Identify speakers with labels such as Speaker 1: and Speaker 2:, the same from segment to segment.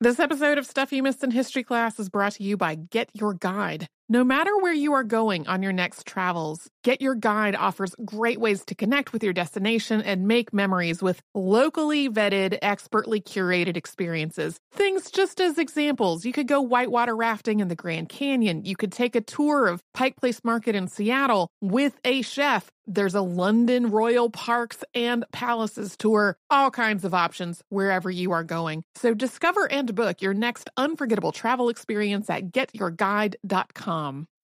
Speaker 1: This episode of Stuff You Missed in History Class is brought to you by Get Your Guide. No matter where you are going on your next travels, Get Your Guide offers great ways to connect with your destination and make memories with locally vetted, expertly curated experiences. Things just as examples. You could go whitewater rafting in the Grand Canyon. You could take a tour of Pike Place Market in Seattle with a chef. There's a London Royal Parks and Palaces tour. All kinds of options wherever you are going. So discover and book your next unforgettable travel experience at getyourguide.com. Um.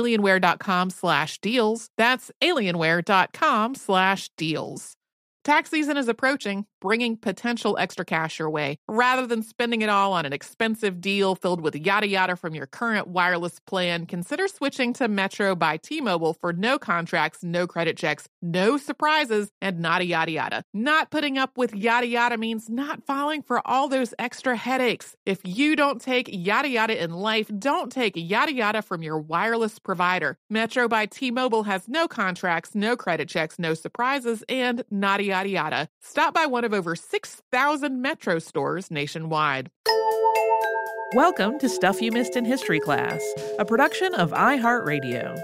Speaker 1: alienware.com slash deals. That's alienware.com slash deals. Tax season is approaching, bringing potential extra cash your way. Rather than spending it all on an expensive deal filled with yada yada from your current wireless plan, consider switching to Metro by T Mobile for no contracts, no credit checks, no surprises, and nada yada yada. Not putting up with yada yada means not falling for all those extra headaches. If you don't take yada yada in life, don't take yada yada from your wireless provider. Metro by T Mobile has no contracts, no credit checks, no surprises, and nada yada yada. Stop by one of over 6,000 Metro stores nationwide.
Speaker 2: Welcome to Stuff You Missed in History Class, a production of iHeartRadio.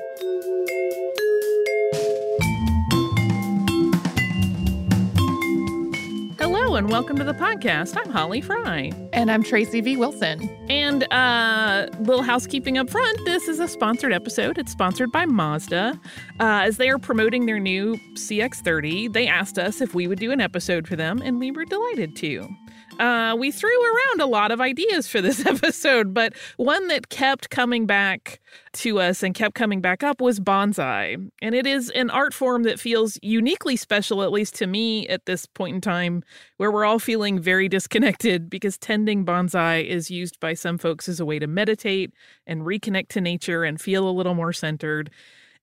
Speaker 2: Hello and welcome to the podcast. I'm Holly Fry.
Speaker 1: And I'm Tracy V. Wilson.
Speaker 2: And uh little housekeeping up front. This is a sponsored episode. It's sponsored by Mazda. Uh, as they are promoting their new CX30, they asked us if we would do an episode for them, and we were delighted to. Uh, we threw around a lot of ideas for this episode, but one that kept coming back to us and kept coming back up was bonsai. And it is an art form that feels uniquely special, at least to me at this point in time, where we're all feeling very disconnected because tending bonsai is used by some folks as a way to meditate and reconnect to nature and feel a little more centered.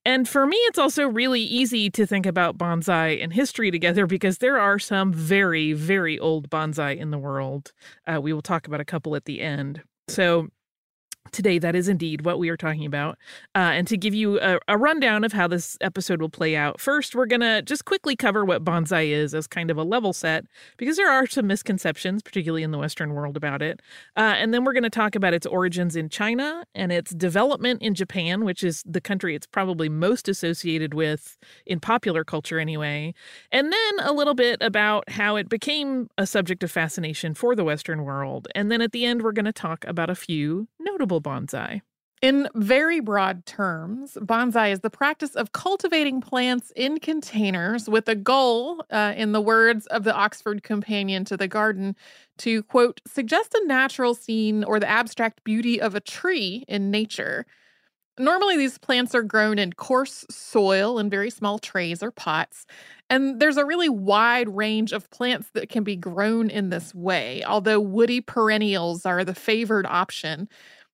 Speaker 2: And for me, it's also really easy to think about bonsai and history together because there are some very, very old bonsai in the world. Uh, we will talk about a couple at the end. So, Today, that is indeed what we are talking about. Uh, and to give you a, a, rundown of how this episode will play out, first, we're going to just quickly cover what bonsai is as kind of a level set, because there are some misconceptions, particularly in the Western world, about it. Uh, and then we're going to talk about its origins in China and its development in Japan, which is the country it's probably most associated with in popular culture, anyway. And then a little bit about how it became a subject of fascination for the Western world. And then at the end, we're going to talk about a few notable bonsai.
Speaker 1: In very broad terms, bonsai is the practice of cultivating plants in containers with a goal, uh, in the words of the Oxford Companion to the Garden, to quote, suggest a natural scene or the abstract beauty of a tree in nature. Normally, these plants are grown in coarse soil in very small trays or pots. And there's a really wide range of plants that can be grown in this way, although woody perennials are the favored option.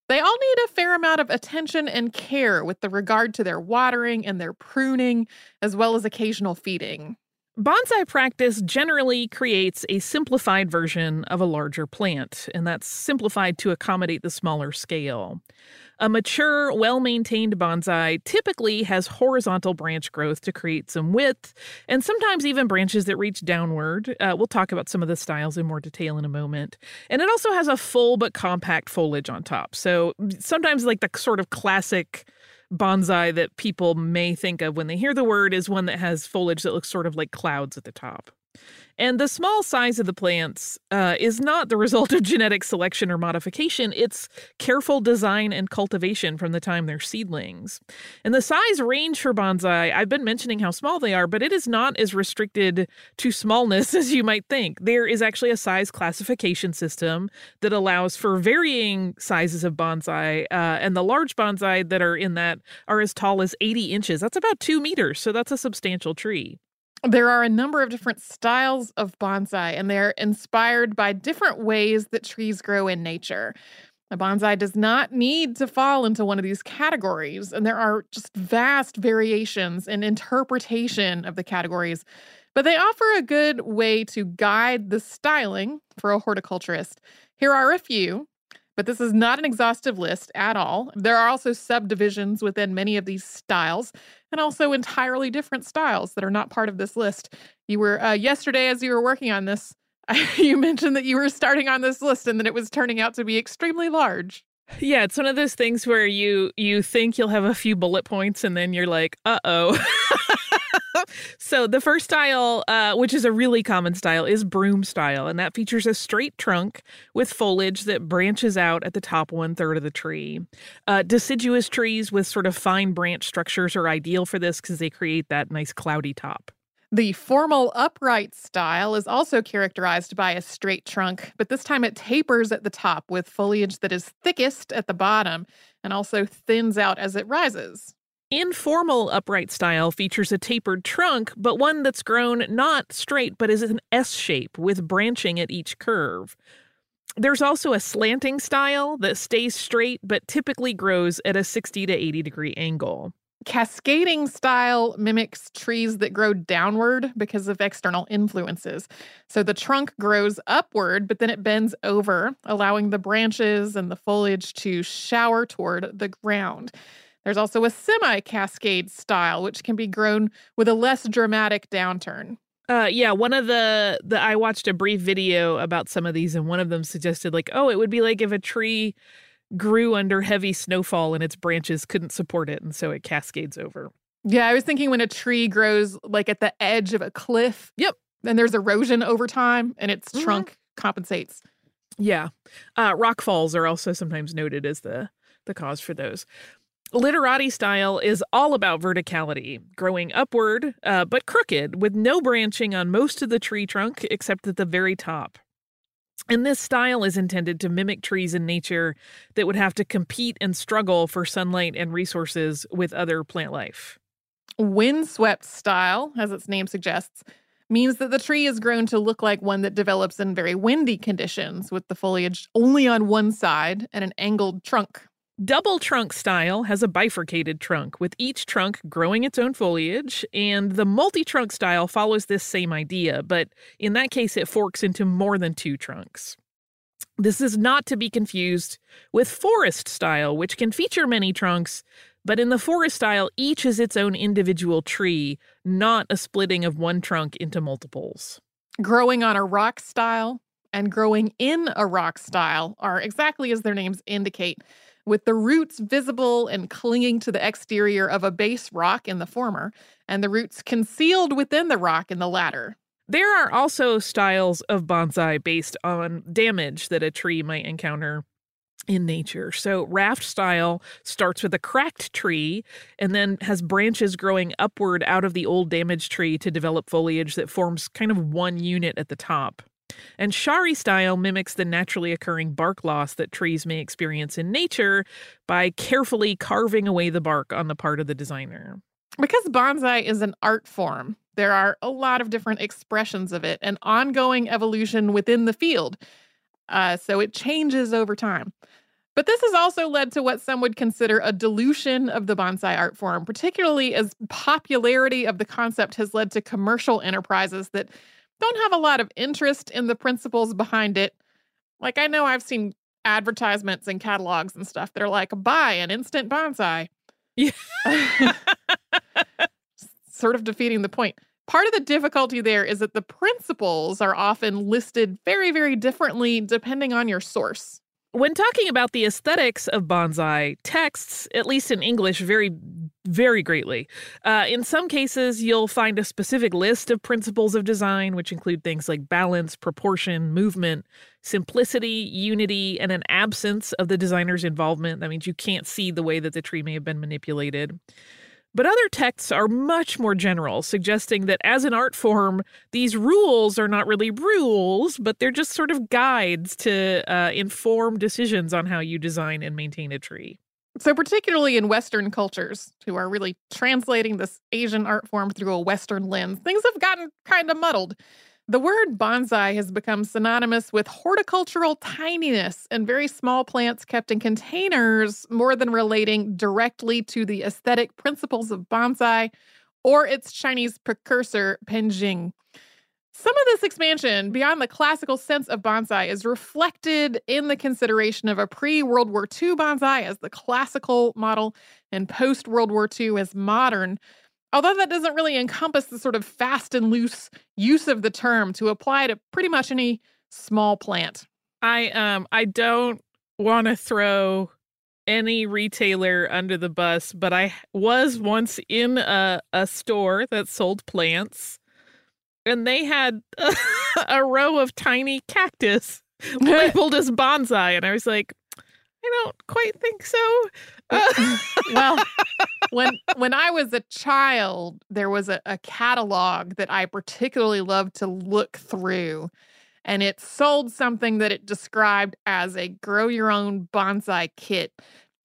Speaker 1: They all need a fair amount of attention and care with the regard to their watering and their pruning, as well as occasional feeding.
Speaker 2: Bonsai practice generally creates a simplified version of a larger plant, and that's simplified to accommodate the smaller scale. A mature, well maintained bonsai typically has horizontal branch growth to create some width, and sometimes even branches that reach downward. Uh, we'll talk about some of the styles in more detail in a moment. And it also has a full but compact foliage on top. So sometimes, like the sort of classic bonsai that people may think of when they hear the word is one that has foliage that looks sort of like clouds at the top. And the small size of the plants uh, is not the result of genetic selection or modification. It's careful design and cultivation from the time they're seedlings. And the size range for bonsai, I've been mentioning how small they are, but it is not as restricted to smallness as you might think. There is actually a size classification system that allows for varying sizes of bonsai. Uh, and the large bonsai that are in that are as tall as 80 inches. That's about two meters. So that's a substantial tree.
Speaker 1: There are a number of different styles of bonsai, and they're inspired by different ways that trees grow in nature. A bonsai does not need to fall into one of these categories, and there are just vast variations in interpretation of the categories. But they offer a good way to guide the styling for a horticulturist. Here are a few, but this is not an exhaustive list at all. There are also subdivisions within many of these styles, and also entirely different styles that are not part of this list. You were uh, yesterday, as you were working on this, you mentioned that you were starting on this list and that it was turning out to be extremely large.
Speaker 2: Yeah, it's one of those things where you you think you'll have a few bullet points and then you're like, "Uh oh." so the first style, uh, which is a really common style, is broom style, and that features a straight trunk with foliage that branches out at the top one third of the tree. Uh, deciduous trees with sort of fine branch structures are ideal for this because they create that nice cloudy top.
Speaker 1: The formal upright style is also characterized by a straight trunk, but this time it tapers at the top with foliage that is thickest at the bottom and also thins out as it rises.
Speaker 2: Informal upright style features a tapered trunk, but one that's grown not straight but is an S shape with branching at each curve. There's also a slanting style that stays straight but typically grows at a 60 to 80 degree angle.
Speaker 1: Cascading style mimics trees that grow downward because of external influences. So the trunk grows upward, but then it bends over, allowing the branches and the foliage to shower toward the ground. There's also a semi cascade style, which can be grown with a less dramatic downturn.
Speaker 2: Uh, yeah, one of the the I watched a brief video about some of these, and one of them suggested like, oh, it would be like if a tree grew under heavy snowfall and its branches couldn't support it, and so it cascades over.
Speaker 1: Yeah, I was thinking when a tree grows like at the edge of a cliff.
Speaker 2: Yep.
Speaker 1: And there's erosion over time, and its mm-hmm. trunk compensates.
Speaker 2: Yeah, uh, rock falls are also sometimes noted as the the cause for those. Literati style is all about verticality, growing upward uh, but crooked, with no branching on most of the tree trunk except at the very top. And this style is intended to mimic trees in nature that would have to compete and struggle for sunlight and resources with other plant life.
Speaker 1: Windswept style, as its name suggests, means that the tree is grown to look like one that develops in very windy conditions, with the foliage only on one side and an angled trunk.
Speaker 2: Double trunk style has a bifurcated trunk, with each trunk growing its own foliage, and the multi trunk style follows this same idea, but in that case, it forks into more than two trunks. This is not to be confused with forest style, which can feature many trunks, but in the forest style, each is its own individual tree, not a splitting of one trunk into multiples.
Speaker 1: Growing on a rock style and growing in a rock style are exactly as their names indicate with the roots visible and clinging to the exterior of a base rock in the former, and the roots concealed within the rock in the latter.
Speaker 2: There are also styles of bonsai based on damage that a tree might encounter in nature. So, raft style starts with a cracked tree and then has branches growing upward out of the old damaged tree to develop foliage that forms kind of one unit at the top. And Shari style mimics the naturally occurring bark loss that trees may experience in nature by carefully carving away the bark on the part of the designer.
Speaker 1: Because bonsai is an art form, there are a lot of different expressions of it and ongoing evolution within the field. Uh, so it changes over time. But this has also led to what some would consider a dilution of the bonsai art form, particularly as popularity of the concept has led to commercial enterprises that don't have a lot of interest in the principles behind it. Like, I know I've seen advertisements and catalogs and stuff that are like, buy an instant bonsai. Yeah. sort of defeating the point. Part of the difficulty there is that the principles are often listed very, very differently depending on your source.
Speaker 2: When talking about the aesthetics of bonsai, texts, at least in English, vary very greatly. Uh, in some cases, you'll find a specific list of principles of design, which include things like balance, proportion, movement, simplicity, unity, and an absence of the designer's involvement. That means you can't see the way that the tree may have been manipulated. But other texts are much more general, suggesting that as an art form, these rules are not really rules, but they're just sort of guides to uh, inform decisions on how you design and maintain a tree.
Speaker 1: So, particularly in Western cultures who are really translating this Asian art form through a Western lens, things have gotten kind of muddled. The word bonsai has become synonymous with horticultural tininess and very small plants kept in containers more than relating directly to the aesthetic principles of bonsai or its Chinese precursor, penjing. Some of this expansion beyond the classical sense of bonsai is reflected in the consideration of a pre World War II bonsai as the classical model and post World War II as modern. Although that doesn't really encompass the sort of fast and loose use of the term to apply to pretty much any small plant.
Speaker 2: I um I don't want to throw any retailer under the bus, but I was once in a, a store that sold plants and they had a, a row of tiny cactus labeled as bonsai and I was like I don't quite think so.
Speaker 1: Uh, well, when when I was a child, there was a, a catalog that I particularly loved to look through, and it sold something that it described as a grow your own bonsai kit.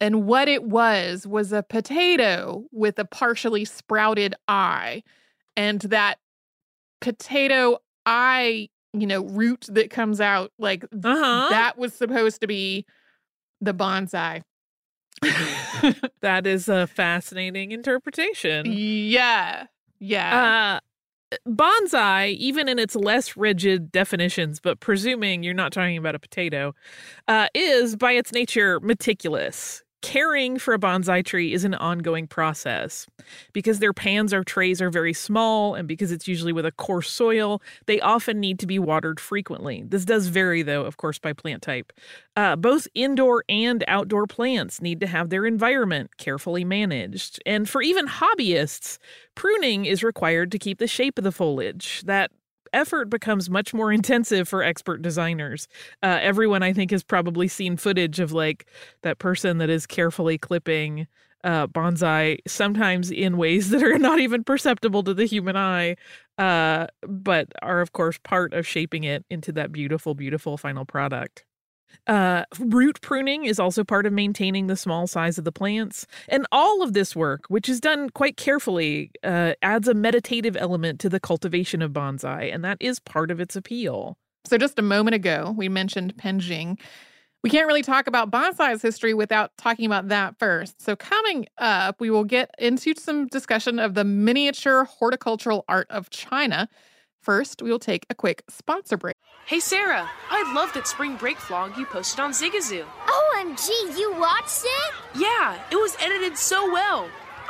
Speaker 1: And what it was was a potato with a partially sprouted eye. And that potato eye, you know, root that comes out, like
Speaker 2: Uh-huh.
Speaker 1: that was supposed to be the bonsai.
Speaker 2: that is a fascinating interpretation.
Speaker 1: yeah. Yeah.
Speaker 2: Uh, bonsai, even in its less rigid definitions, but presuming you're not talking about a potato, uh, is by its nature meticulous. Caring for a bonsai tree is an ongoing process. Because their pans or trays are very small, and because it's usually with a coarse soil, they often need to be watered frequently. This does vary, though, of course, by plant type. Uh, both indoor and outdoor plants need to have their environment carefully managed. And for even hobbyists, pruning is required to keep the shape of the foliage. That effort becomes much more intensive for expert designers. Uh, everyone, I think, has probably seen footage of like that person that is carefully clipping uh, bonsai, sometimes in ways that are not even perceptible to the human eye, uh, but are, of course, part of shaping it into that beautiful, beautiful final product. Uh, root pruning is also part of maintaining the small size of the plants. And all of this work, which is done quite carefully, uh, adds a meditative element to the cultivation of bonsai, and that is part of its appeal.
Speaker 1: So, just a moment ago, we mentioned penjing. We can't really talk about bonsai's history without talking about that first. So, coming up, we will get into some discussion of the miniature horticultural art of China. First, we will take a quick sponsor break.
Speaker 3: Hey Sarah, I love that spring break vlog you posted on Zigazoo.
Speaker 4: OMG, you watched it?
Speaker 3: Yeah, it was edited so well.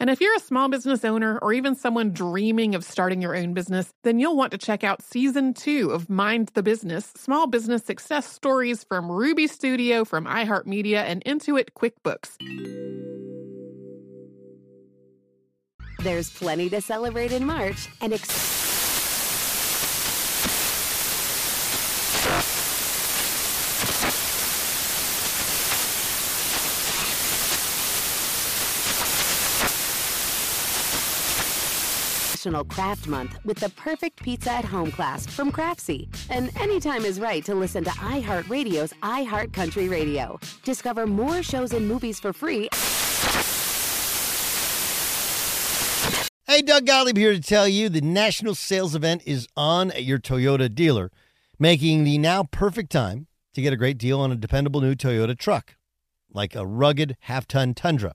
Speaker 1: And if you're a small business owner or even someone dreaming of starting your own business, then you'll want to check out season two of Mind the Business Small Business Success Stories from Ruby Studio, from iHeartMedia, and Intuit QuickBooks.
Speaker 5: There's plenty to celebrate in March and. Ex- National Craft Month with the perfect pizza at home class from Craftsy. And anytime is right to listen to iHeartRadio's iHeartCountry Radio. Discover more shows and movies for free.
Speaker 6: Hey, Doug Gottlieb here to tell you the national sales event is on at your Toyota dealer, making the now perfect time to get a great deal on a dependable new Toyota truck, like a rugged half ton Tundra.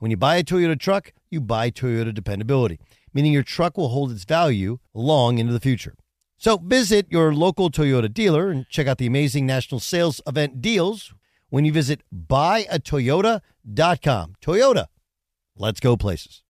Speaker 6: When you buy a Toyota truck, you buy Toyota dependability, meaning your truck will hold its value long into the future. So visit your local Toyota dealer and check out the amazing national sales event deals when you visit buyatoyota.com. Toyota, let's go places.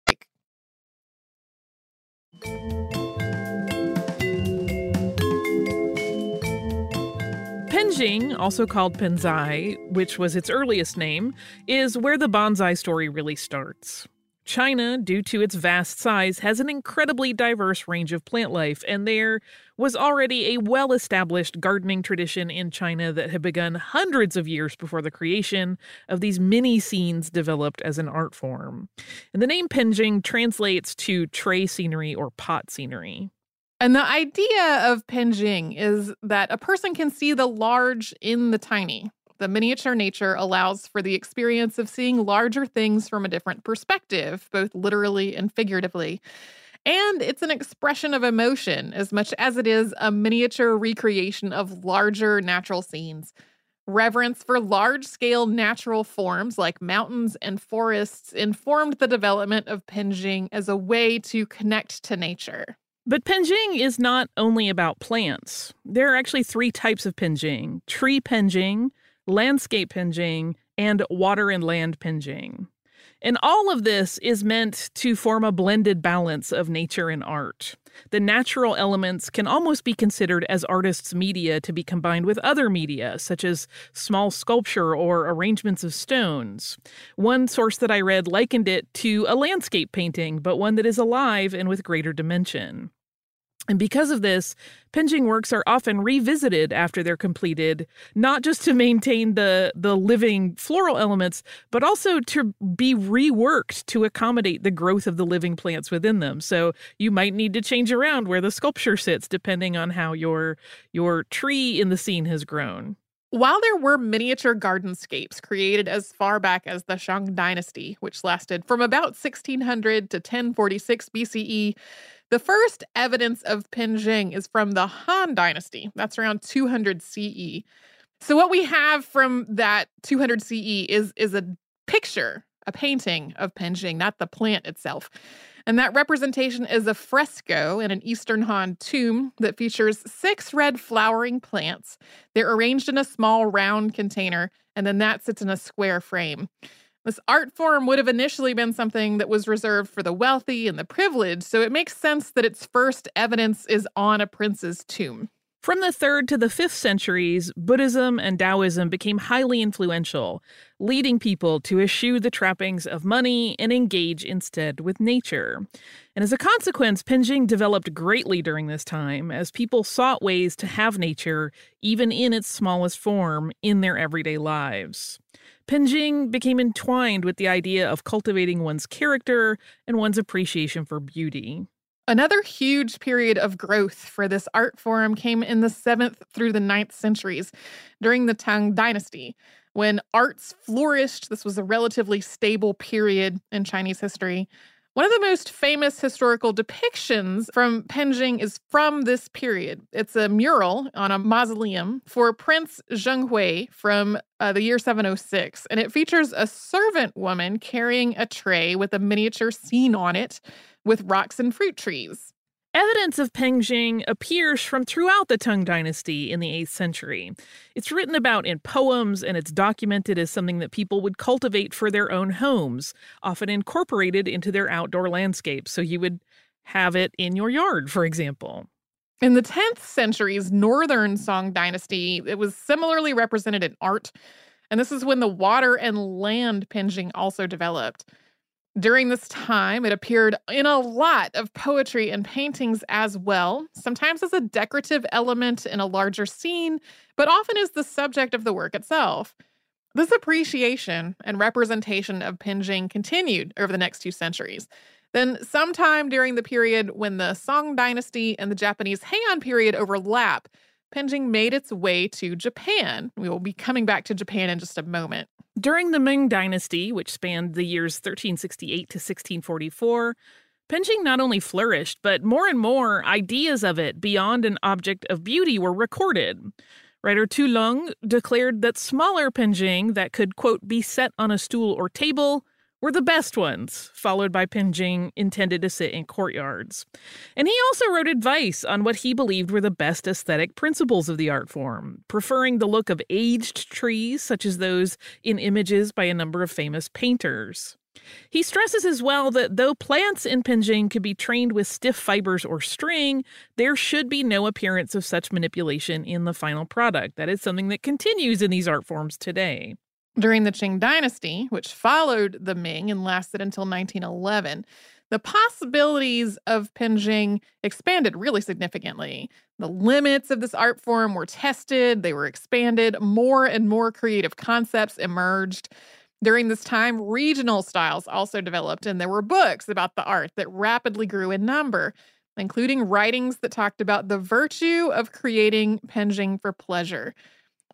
Speaker 2: Penjing, also called Penzai, which was its earliest name, is where the bonsai story really starts. China, due to its vast size, has an incredibly diverse range of plant life, and there was already a well established gardening tradition in China that had begun hundreds of years before the creation of these mini scenes developed as an art form. And the name Penjing translates to tray scenery or pot scenery.
Speaker 1: And the idea of Penjing is that a person can see the large in the tiny. The miniature nature allows for the experience of seeing larger things from a different perspective, both literally and figuratively. And it's an expression of emotion as much as it is a miniature recreation of larger natural scenes. Reverence for large scale natural forms like mountains and forests informed the development of Penjing as a way to connect to nature.
Speaker 2: But penjing is not only about plants. There are actually three types of penjing tree penjing, landscape penjing, and water and land penjing. And all of this is meant to form a blended balance of nature and art. The natural elements can almost be considered as artists' media to be combined with other media, such as small sculpture or arrangements of stones. One source that I read likened it to a landscape painting, but one that is alive and with greater dimension. And because of this, Penjing works are often revisited after they're completed, not just to maintain the, the living floral elements, but also to be reworked to accommodate the growth of the living plants within them. So you might need to change around where the sculpture sits depending on how your your tree in the scene has grown.
Speaker 1: While there were miniature gardenscapes created as far back as the Shang Dynasty, which lasted from about 1600 to 1046 BCE, the first evidence of Penjing is from the Han Dynasty. That's around 200 CE. So what we have from that 200 CE is is a picture, a painting of Penjing, not the plant itself. And that representation is a fresco in an Eastern Han tomb that features six red flowering plants. They're arranged in a small round container, and then that sits in a square frame. This art form would have initially been something that was reserved for the wealthy and the privileged, so it makes sense that its first evidence is on a prince's tomb.
Speaker 2: From the 3rd to the 5th centuries, Buddhism and Taoism became highly influential, leading people to eschew the trappings of money and engage instead with nature. And as a consequence, Penjing developed greatly during this time as people sought ways to have nature, even in its smallest form, in their everyday lives. Penjing became entwined with the idea of cultivating one's character and one's appreciation for beauty.
Speaker 1: Another huge period of growth for this art form came in the 7th through the 9th centuries during the Tang Dynasty. When arts flourished, this was a relatively stable period in Chinese history. One of the most famous historical depictions from Penjing is from this period. It's a mural on a mausoleum for Prince Zheng from uh, the year 706, and it features a servant woman carrying a tray with a miniature scene on it with rocks and fruit trees.
Speaker 2: Evidence of Penjing appears from throughout the Tang Dynasty in the 8th century. It's written about in poems and it's documented as something that people would cultivate for their own homes, often incorporated into their outdoor landscapes. So you would have it in your yard, for example.
Speaker 1: In the 10th century's northern Song dynasty, it was similarly represented in art. And this is when the water and land Penjing also developed. During this time, it appeared in a lot of poetry and paintings as well, sometimes as a decorative element in a larger scene, but often as the subject of the work itself. This appreciation and representation of Penjing continued over the next two centuries. Then, sometime during the period when the Song dynasty and the Japanese Heian period overlap, Penjing made its way to Japan. We will be coming back to Japan in just a moment.
Speaker 2: During the Ming Dynasty, which spanned the years 1368 to 1644, Penjing not only flourished, but more and more ideas of it beyond an object of beauty were recorded. Writer Tu Lung declared that smaller Penjing that could, quote, be set on a stool or table were the best ones, followed by Penjing intended to sit in courtyards. And he also wrote advice on what he believed were the best aesthetic principles of the art form, preferring the look of aged trees, such as those in images by a number of famous painters. He stresses as well that though plants in Penjing could be trained with stiff fibers or string, there should be no appearance of such manipulation in the final product. That is something that continues in these art forms today.
Speaker 1: During the Qing dynasty, which followed the Ming and lasted until 1911, the possibilities of Penjing expanded really significantly. The limits of this art form were tested, they were expanded, more and more creative concepts emerged. During this time, regional styles also developed, and there were books about the art that rapidly grew in number, including writings that talked about the virtue of creating Penjing for pleasure.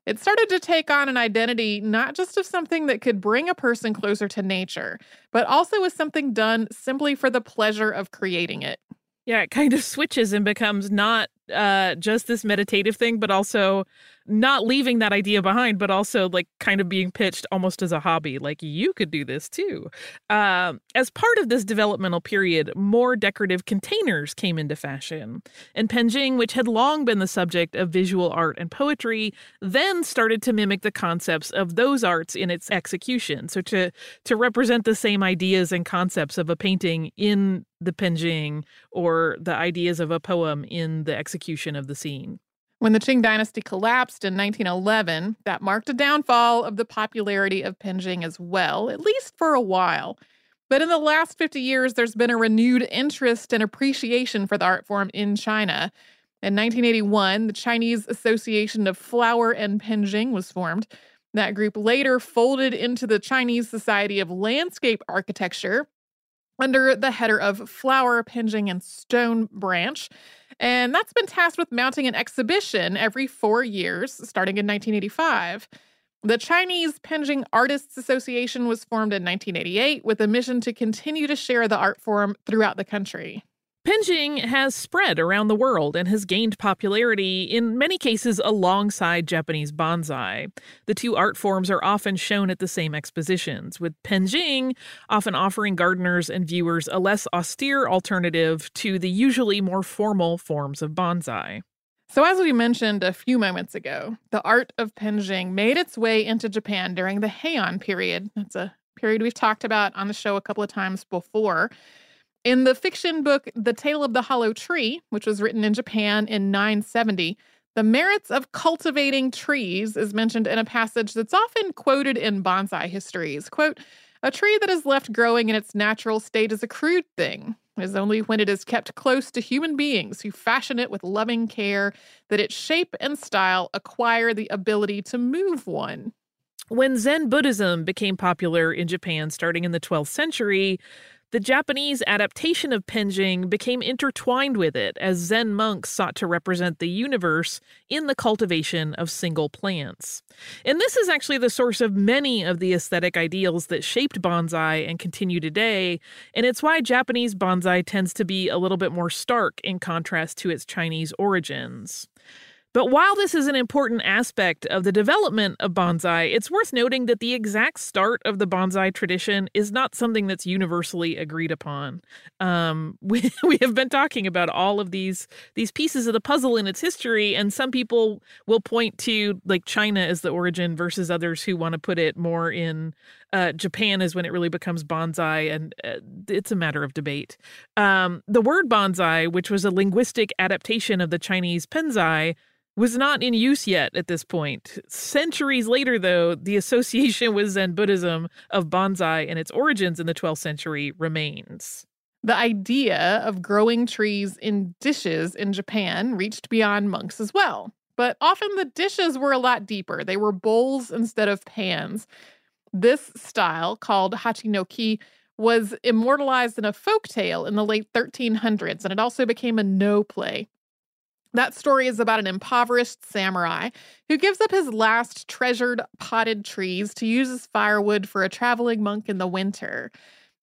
Speaker 1: It started to take on an identity not just of something that could bring a person closer to nature, but also as something done simply for the pleasure of creating it.
Speaker 2: Yeah, it kind of switches and becomes not uh, just this meditative thing, but also not leaving that idea behind, but also like kind of being pitched almost as a hobby. Like you could do this too. Uh, as part of this developmental period, more decorative containers came into fashion. And Penjing, which had long been the subject of visual art and poetry, then started to mimic the concepts of those arts in its execution. So to to represent the same ideas and concepts of a painting in the Penjing or the ideas of a poem in the execution of the scene.
Speaker 1: When the Qing dynasty collapsed in 1911, that marked a downfall of the popularity of Penjing as well, at least for a while. But in the last 50 years, there's been a renewed interest and appreciation for the art form in China. In 1981, the Chinese Association of Flower and Penjing was formed. That group later folded into the Chinese Society of Landscape Architecture under the header of Flower, Penjing, and Stone Branch. And that's been tasked with mounting an exhibition every four years, starting in 1985. The Chinese Penjing Artists Association was formed in 1988 with a mission to continue to share the art form throughout the country.
Speaker 2: Penjing has spread around the world and has gained popularity, in many cases, alongside Japanese bonsai. The two art forms are often shown at the same expositions, with Penjing often offering gardeners and viewers a less austere alternative to the usually more formal forms of bonsai.
Speaker 1: So, as we mentioned a few moments ago, the art of Penjing made its way into Japan during the Heian period. That's a period we've talked about on the show a couple of times before. In the fiction book The Tale of the Hollow Tree, which was written in Japan in 970, The merits of cultivating trees is mentioned in a passage that's often quoted in bonsai histories. Quote, a tree that is left growing in its natural state is a crude thing. It is only when it is kept close to human beings who fashion it with loving care that its shape and style acquire the ability to move one.
Speaker 2: When Zen Buddhism became popular in Japan starting in the 12th century, the Japanese adaptation of Penjing became intertwined with it as Zen monks sought to represent the universe in the cultivation of single plants. And this is actually the source of many of the aesthetic ideals that shaped bonsai and continue today, and it's why Japanese bonsai tends to be a little bit more stark in contrast to its Chinese origins. But while this is an important aspect of the development of bonsai, it's worth noting that the exact start of the bonsai tradition is not something that's universally agreed upon. Um, we, we have been talking about all of these these pieces of the puzzle in its history, and some people will point to like China as the origin versus others who want to put it more in uh, Japan is when it really becomes bonsai, and uh, it's a matter of debate. Um, the word bonsai, which was a linguistic adaptation of the Chinese penzai, was not in use yet at this point. Centuries later, though, the association with Zen Buddhism of bonsai and its origins in the 12th century remains.
Speaker 1: The idea of growing trees in dishes in Japan reached beyond monks as well. But often the dishes were a lot deeper. They were bowls instead of pans. This style, called hachinoki, was immortalized in a folk tale in the late 1300s, and it also became a Noh play. That story is about an impoverished samurai who gives up his last treasured potted trees to use as firewood for a traveling monk in the winter.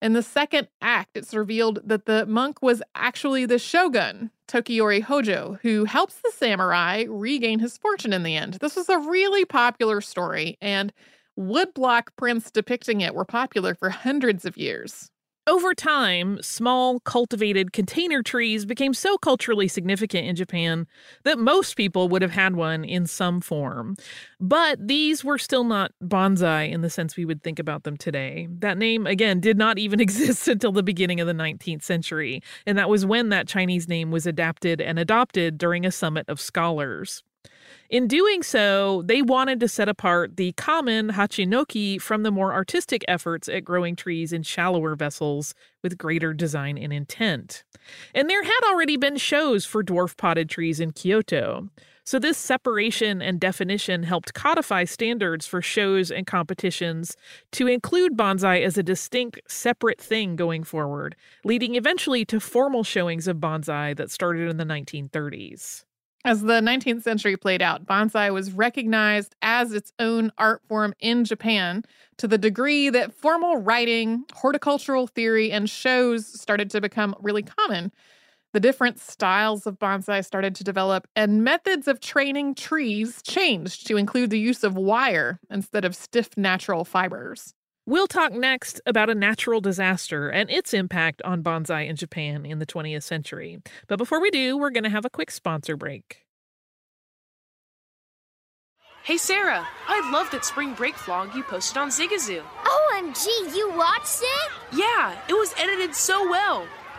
Speaker 1: In the second act, it's revealed that the monk was actually the shogun, Tokiyori Hojo, who helps the samurai regain his fortune in the end. This was a really popular story, and woodblock prints depicting it were popular for hundreds of years.
Speaker 2: Over time, small cultivated container trees became so culturally significant in Japan that most people would have had one in some form. But these were still not bonsai in the sense we would think about them today. That name, again, did not even exist until the beginning of the 19th century, and that was when that Chinese name was adapted and adopted during a summit of scholars. In doing so, they wanted to set apart the common hachinoki from the more artistic efforts at growing trees in shallower vessels with greater design and intent. And there had already been shows for dwarf potted trees in Kyoto. So, this separation and definition helped codify standards for shows and competitions to include bonsai as a distinct, separate thing going forward, leading eventually to formal showings of bonsai that started in the 1930s.
Speaker 1: As the 19th century played out, bonsai was recognized as its own art form in Japan to the degree that formal writing, horticultural theory, and shows started to become really common. The different styles of bonsai started to develop, and methods of training trees changed to include the use of wire instead of stiff natural fibers.
Speaker 2: We'll talk next about a natural disaster and its impact on bonsai in Japan in the 20th century. But before we do, we're going to have a quick sponsor break.
Speaker 3: Hey Sarah, I love that spring break vlog you posted on Zigazoo.
Speaker 4: OMG, you watched it?
Speaker 3: Yeah, it was edited so well.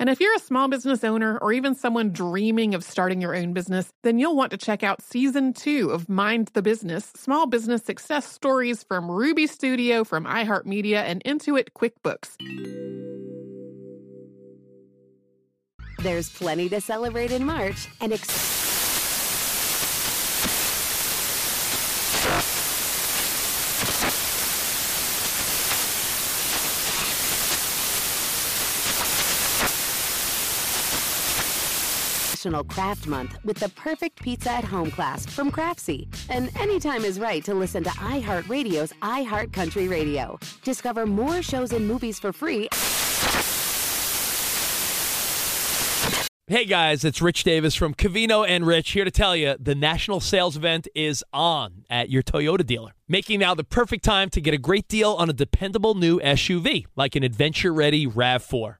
Speaker 1: And if you're a small business owner or even someone dreaming of starting your own business, then you'll want to check out season two of Mind the Business Small Business Success Stories from Ruby Studio, from iHeartMedia, and Intuit QuickBooks.
Speaker 5: There's plenty to celebrate in March and. Ex- National Craft Month with the perfect pizza at home class from Craftsy. And anytime is right to listen to iHeartRadio's iHeartCountry Radio. Discover more shows and movies for free.
Speaker 7: Hey guys, it's Rich Davis from Cavino and Rich here to tell you the national sales event is on at your Toyota dealer, making now the perfect time to get a great deal on a dependable new SUV like an adventure ready RAV4.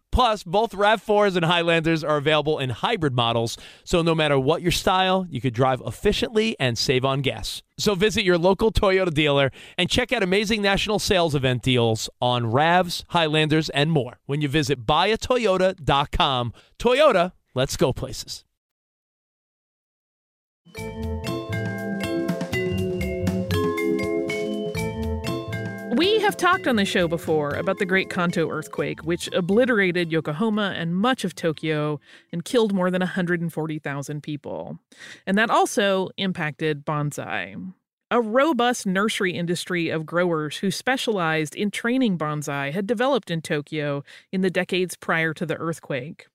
Speaker 7: Plus, both RAV4s and Highlanders are available in hybrid models, so no matter what your style, you could drive efficiently and save on gas. So visit your local Toyota dealer and check out amazing national sales event deals on RAVs, Highlanders, and more when you visit buyatoyota.com. Toyota, let's go places.
Speaker 2: We have talked on the show before about the Great Kanto earthquake, which obliterated Yokohama and much of Tokyo and killed more than 140,000 people. And that also impacted bonsai. A robust nursery industry of growers who specialized in training bonsai had developed in Tokyo in the decades prior to the earthquake.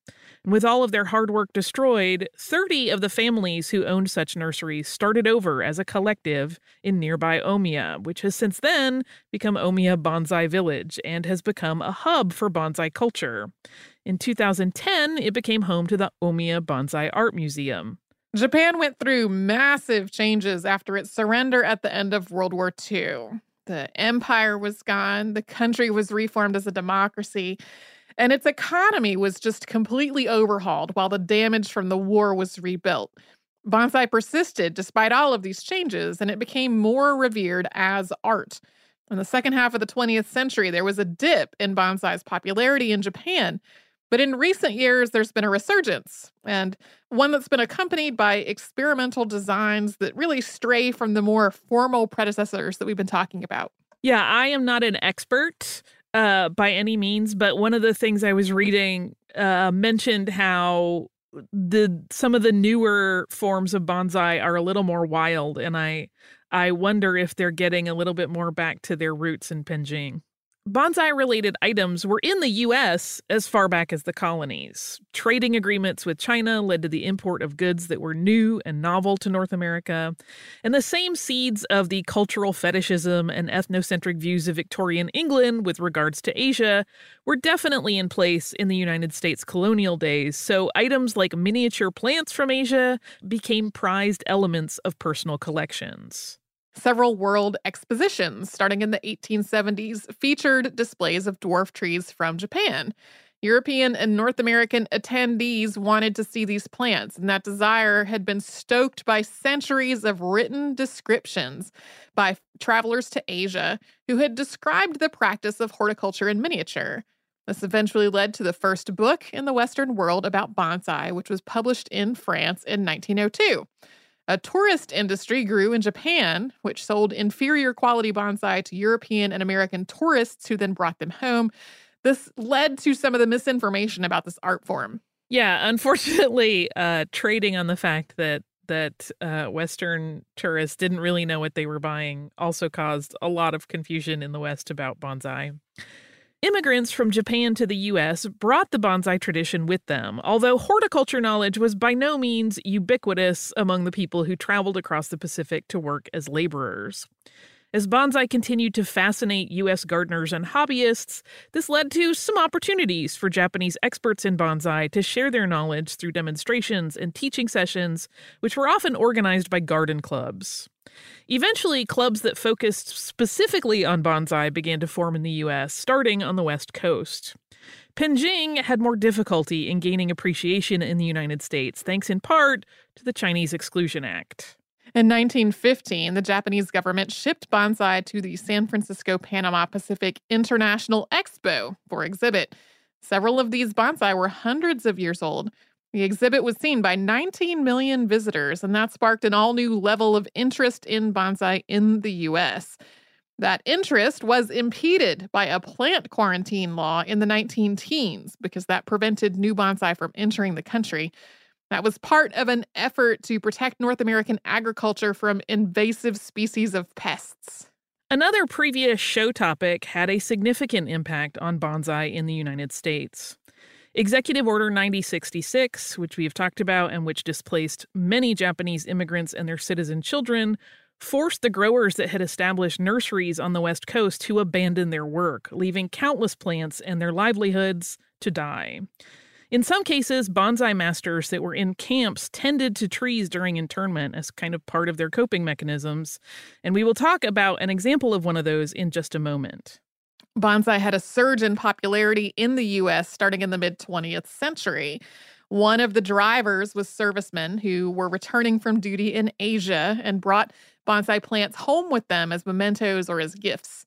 Speaker 2: With all of their hard work destroyed, 30 of the families who owned such nurseries started over as a collective in nearby Omiya, which has since then become Omiya Bonsai Village and has become a hub for bonsai culture. In 2010, it became home to the Omiya Bonsai Art Museum.
Speaker 1: Japan went through massive changes after its surrender at the end of World War II. The empire was gone, the country was reformed as a democracy and its economy was just completely overhauled while the damage from the war was rebuilt. Bonsai persisted despite all of these changes, and it became more revered as art. In the second half of the 20th century, there was a dip in bonsai's popularity in Japan. But in recent years, there's been a resurgence, and one that's been accompanied by experimental designs that really stray from the more formal predecessors that we've been talking about.
Speaker 2: Yeah, I am not an expert uh, by any means, but one of the things I was reading uh, mentioned how the some of the newer forms of bonsai are a little more wild, and I I wonder if they're getting a little bit more back to their roots in Penjing. Bonsai related items were in the U.S. as far back as the colonies. Trading agreements with China led to the import of goods that were new and novel to North America. And the same seeds of the cultural fetishism and ethnocentric views of Victorian England with regards to Asia were definitely in place in the United States colonial days. So items like miniature plants from Asia became prized elements of personal collections.
Speaker 1: Several world expositions starting in the 1870s featured displays of dwarf trees from Japan. European and North American attendees wanted to see these plants, and that desire had been stoked by centuries of written descriptions by travelers to Asia who had described the practice of horticulture in miniature. This eventually led to the first book in the Western world about bonsai, which was published in France in 1902. A tourist industry grew in Japan, which sold inferior quality bonsai to European and American tourists who then brought them home. This led to some of the misinformation about this art form.
Speaker 2: Yeah, unfortunately, uh, trading on the fact that that uh, Western tourists didn't really know what they were buying also caused a lot of confusion in the West about bonsai. Immigrants from Japan to the U.S. brought the bonsai tradition with them, although horticulture knowledge was by no means ubiquitous among the people who traveled across the Pacific to work as laborers. As bonsai continued to fascinate U.S. gardeners and hobbyists, this led to some opportunities for Japanese experts in bonsai to share their knowledge through demonstrations and teaching sessions, which were often organized by garden clubs. Eventually, clubs that focused specifically on bonsai began to form in the US, starting on the West Coast. Penjing had more difficulty in gaining appreciation in the United States, thanks in part to the Chinese Exclusion Act.
Speaker 1: In 1915, the Japanese government shipped bonsai to the San Francisco Panama Pacific International Expo for exhibit. Several of these bonsai were hundreds of years old, the exhibit was seen by 19 million visitors, and that sparked an all new level of interest in bonsai in the US. That interest was impeded by a plant quarantine law in the 19 teens because that prevented new bonsai from entering the country. That was part of an effort to protect North American agriculture from invasive species of pests.
Speaker 2: Another previous show topic had a significant impact on bonsai in the United States. Executive Order 9066, which we have talked about and which displaced many Japanese immigrants and their citizen children, forced the growers that had established nurseries on the West Coast to abandon their work, leaving countless plants and their livelihoods to die. In some cases, bonsai masters that were in camps tended to trees during internment as kind of part of their coping mechanisms, and we will talk about an example of one of those in just a moment.
Speaker 1: Bonsai had a surge in popularity in the US starting in the mid 20th century. One of the drivers was servicemen who were returning from duty in Asia and brought bonsai plants home with them as mementos or as gifts.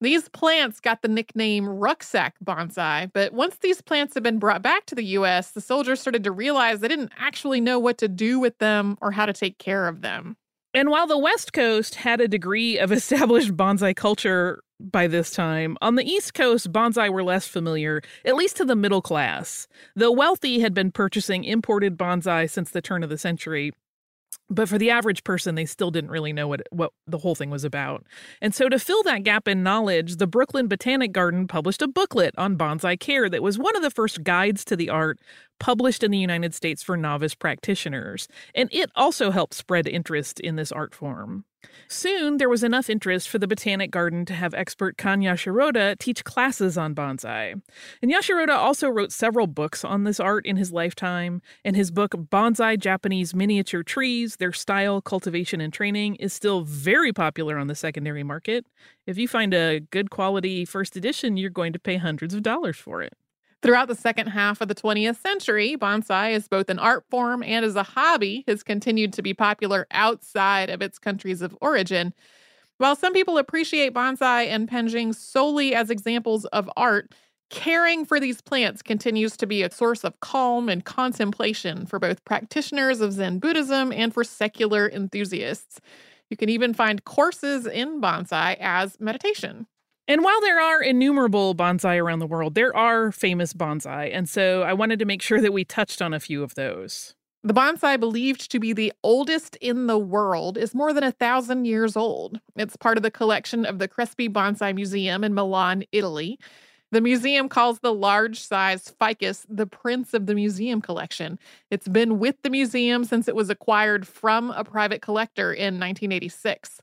Speaker 1: These plants got the nickname rucksack bonsai, but once these plants had been brought back to the US, the soldiers started to realize they didn't actually know what to do with them or how to take care of them.
Speaker 2: And while the West Coast had a degree of established bonsai culture by this time. On the East Coast, bonsai were less familiar, at least to the middle class. The wealthy had been purchasing imported bonsai since the turn of the century, but for the average person they still didn't really know what what the whole thing was about. And so to fill that gap in knowledge the brooklyn botanic garden published a booklet on bonsai care that was one of the first guides to the art published in the united states for novice practitioners. And it also helped spread interest in this art form Soon, there was enough interest for the Botanic Garden to have expert Kan Yashiroda teach classes on bonsai. And Yashiroda also wrote several books on this art in his lifetime, and his book, Bonsai Japanese Miniature Trees Their Style, Cultivation, and Training, is still very popular on the secondary market. If you find a good quality first edition, you're going to pay hundreds of dollars for it.
Speaker 1: Throughout the second half of the 20th century, bonsai, as both an art form and as a hobby, has continued to be popular outside of its countries of origin. While some people appreciate bonsai and penjing solely as examples of art, caring for these plants continues to be a source of calm and contemplation for both practitioners of Zen Buddhism and for secular enthusiasts. You can even find courses in bonsai as meditation.
Speaker 2: And while there are innumerable bonsai around the world, there are famous bonsai. And so I wanted to make sure that we touched on a few of those.
Speaker 1: The bonsai, believed to be the oldest in the world, is more than a thousand years old. It's part of the collection of the Crespi Bonsai Museum in Milan, Italy. The museum calls the large size ficus the prince of the museum collection. It's been with the museum since it was acquired from a private collector in 1986.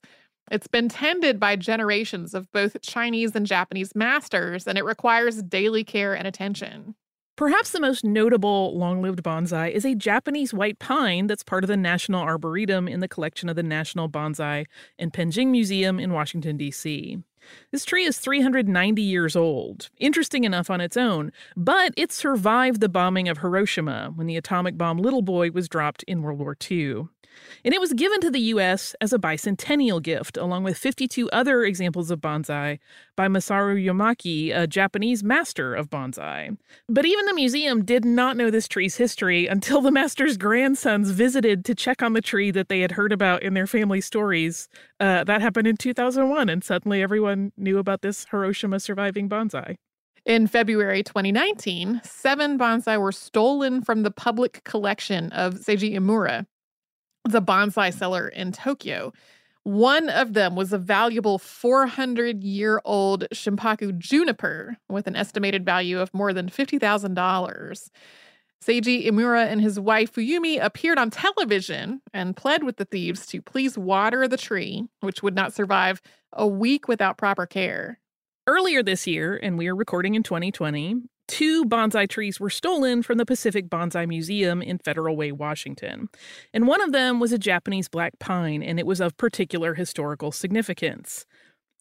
Speaker 1: It's been tended by generations of both Chinese and Japanese masters, and it requires daily care and attention.
Speaker 2: Perhaps the most notable long lived bonsai is a Japanese white pine that's part of the National Arboretum in the collection of the National Bonsai and Penjing Museum in Washington, D.C. This tree is 390 years old, interesting enough on its own, but it survived the bombing of Hiroshima when the atomic bomb Little Boy was dropped in World War II. And it was given to the U.S. as a bicentennial gift, along with 52 other examples of bonsai by Masaru Yamaki, a Japanese master of bonsai. But even the museum did not know this tree's history until the master's grandsons visited to check on the tree that they had heard about in their family stories. Uh, that happened in 2001, and suddenly everyone knew about this Hiroshima surviving bonsai.
Speaker 1: In February 2019, seven bonsai were stolen from the public collection of Seiji Iimura, the bonsai seller in Tokyo. One of them was a valuable 400 year old Shimpaku juniper with an estimated value of more than $50,000. Seiji Iimura and his wife Fuyumi appeared on television and pled with the thieves to please water the tree, which would not survive a week without proper care.
Speaker 2: Earlier this year, and we are recording in 2020, two bonsai trees were stolen from the Pacific Bonsai Museum in Federal Way, Washington. And one of them was a Japanese black pine, and it was of particular historical significance.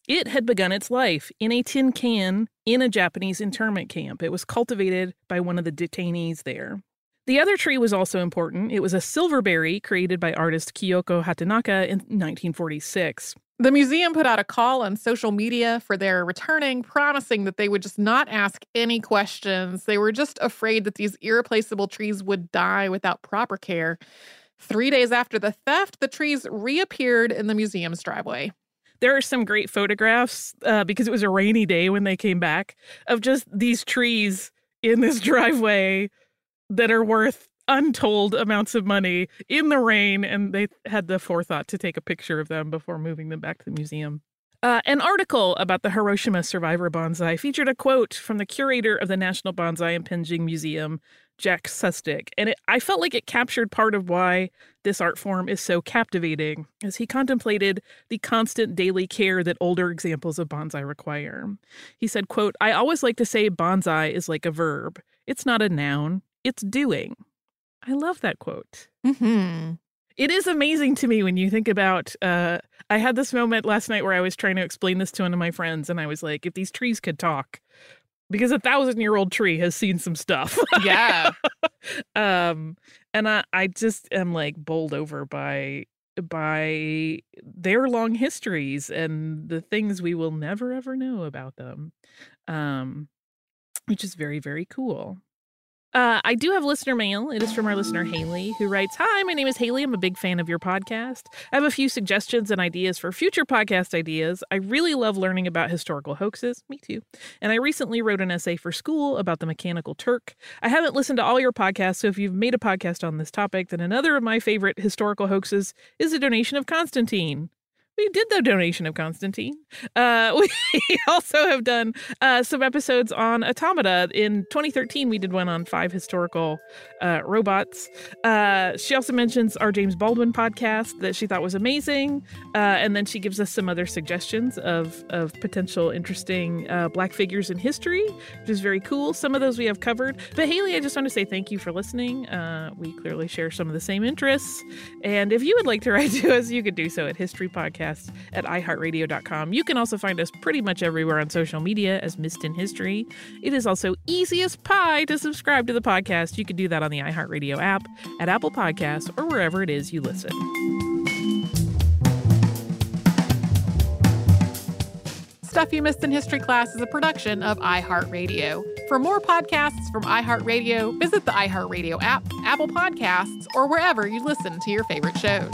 Speaker 2: It had begun its life in a tin can in a Japanese internment camp. It was cultivated by one of the detainees there. The other tree was also important. It was a silverberry created by artist Kyoko Hatanaka in 1946.
Speaker 1: The museum put out a call on social media for their returning, promising that they would just not ask any questions. They were just afraid that these irreplaceable trees would die without proper care. Three days after the theft, the trees reappeared in the museum's driveway.
Speaker 2: There are some great photographs uh, because it was a rainy day when they came back of just these trees in this driveway that are worth untold amounts of money in the rain, and they had the forethought to take a picture of them before moving them back to the museum. Uh, an article about the Hiroshima survivor bonsai featured a quote from the curator of the National Bonsai and Penjing Museum, Jack Sustic, and it, I felt like it captured part of why this art form is so captivating, as he contemplated the constant daily care that older examples of bonsai require. He said, quote, I always like to say bonsai is like a verb. It's not a noun, it's doing. I love that quote.
Speaker 1: Mm-hmm.
Speaker 2: It is amazing to me when you think about. Uh, I had this moment last night where I was trying to explain this to one of my friends, and I was like, if these trees could talk, because a thousand year old tree has seen some stuff.
Speaker 1: Yeah.
Speaker 2: um, and I, I just am like bowled over by by their long histories and the things we will never ever know about them. Um, which is very, very cool. Uh, I do have listener mail. It is from our listener, Haley, who writes Hi, my name is Haley. I'm a big fan of your podcast. I have a few suggestions and ideas for future podcast ideas. I really love learning about historical hoaxes. Me too. And I recently wrote an essay for school about the Mechanical Turk. I haven't listened to all your podcasts, so if you've made a podcast on this topic, then another of my favorite historical hoaxes is a donation of Constantine we did the donation of Constantine. Uh, we also have done uh, some episodes on automata. In 2013, we did one on five historical uh, robots. Uh, she also mentions our James Baldwin podcast that she thought was amazing, uh, and then she gives us some other suggestions of of potential interesting uh, black figures in history, which is very cool. Some of those we have covered. But Haley, I just want to say thank you for listening. we clearly share some of the same interests, and if you would like to write to us, you could do so at History Podcast at iHeartRadio.com. You can also find us pretty much everywhere on social media as Missed in History. It is also easy as pie to subscribe to the podcast. You can do that on the iHeartRadio app, at Apple Podcasts, or wherever it is you listen.
Speaker 1: Stuff You Missed in History Class is a production of iHeartRadio. For more podcasts from iHeartRadio, visit the iHeartRadio app, Apple Podcasts, or wherever you listen to your favorite shows.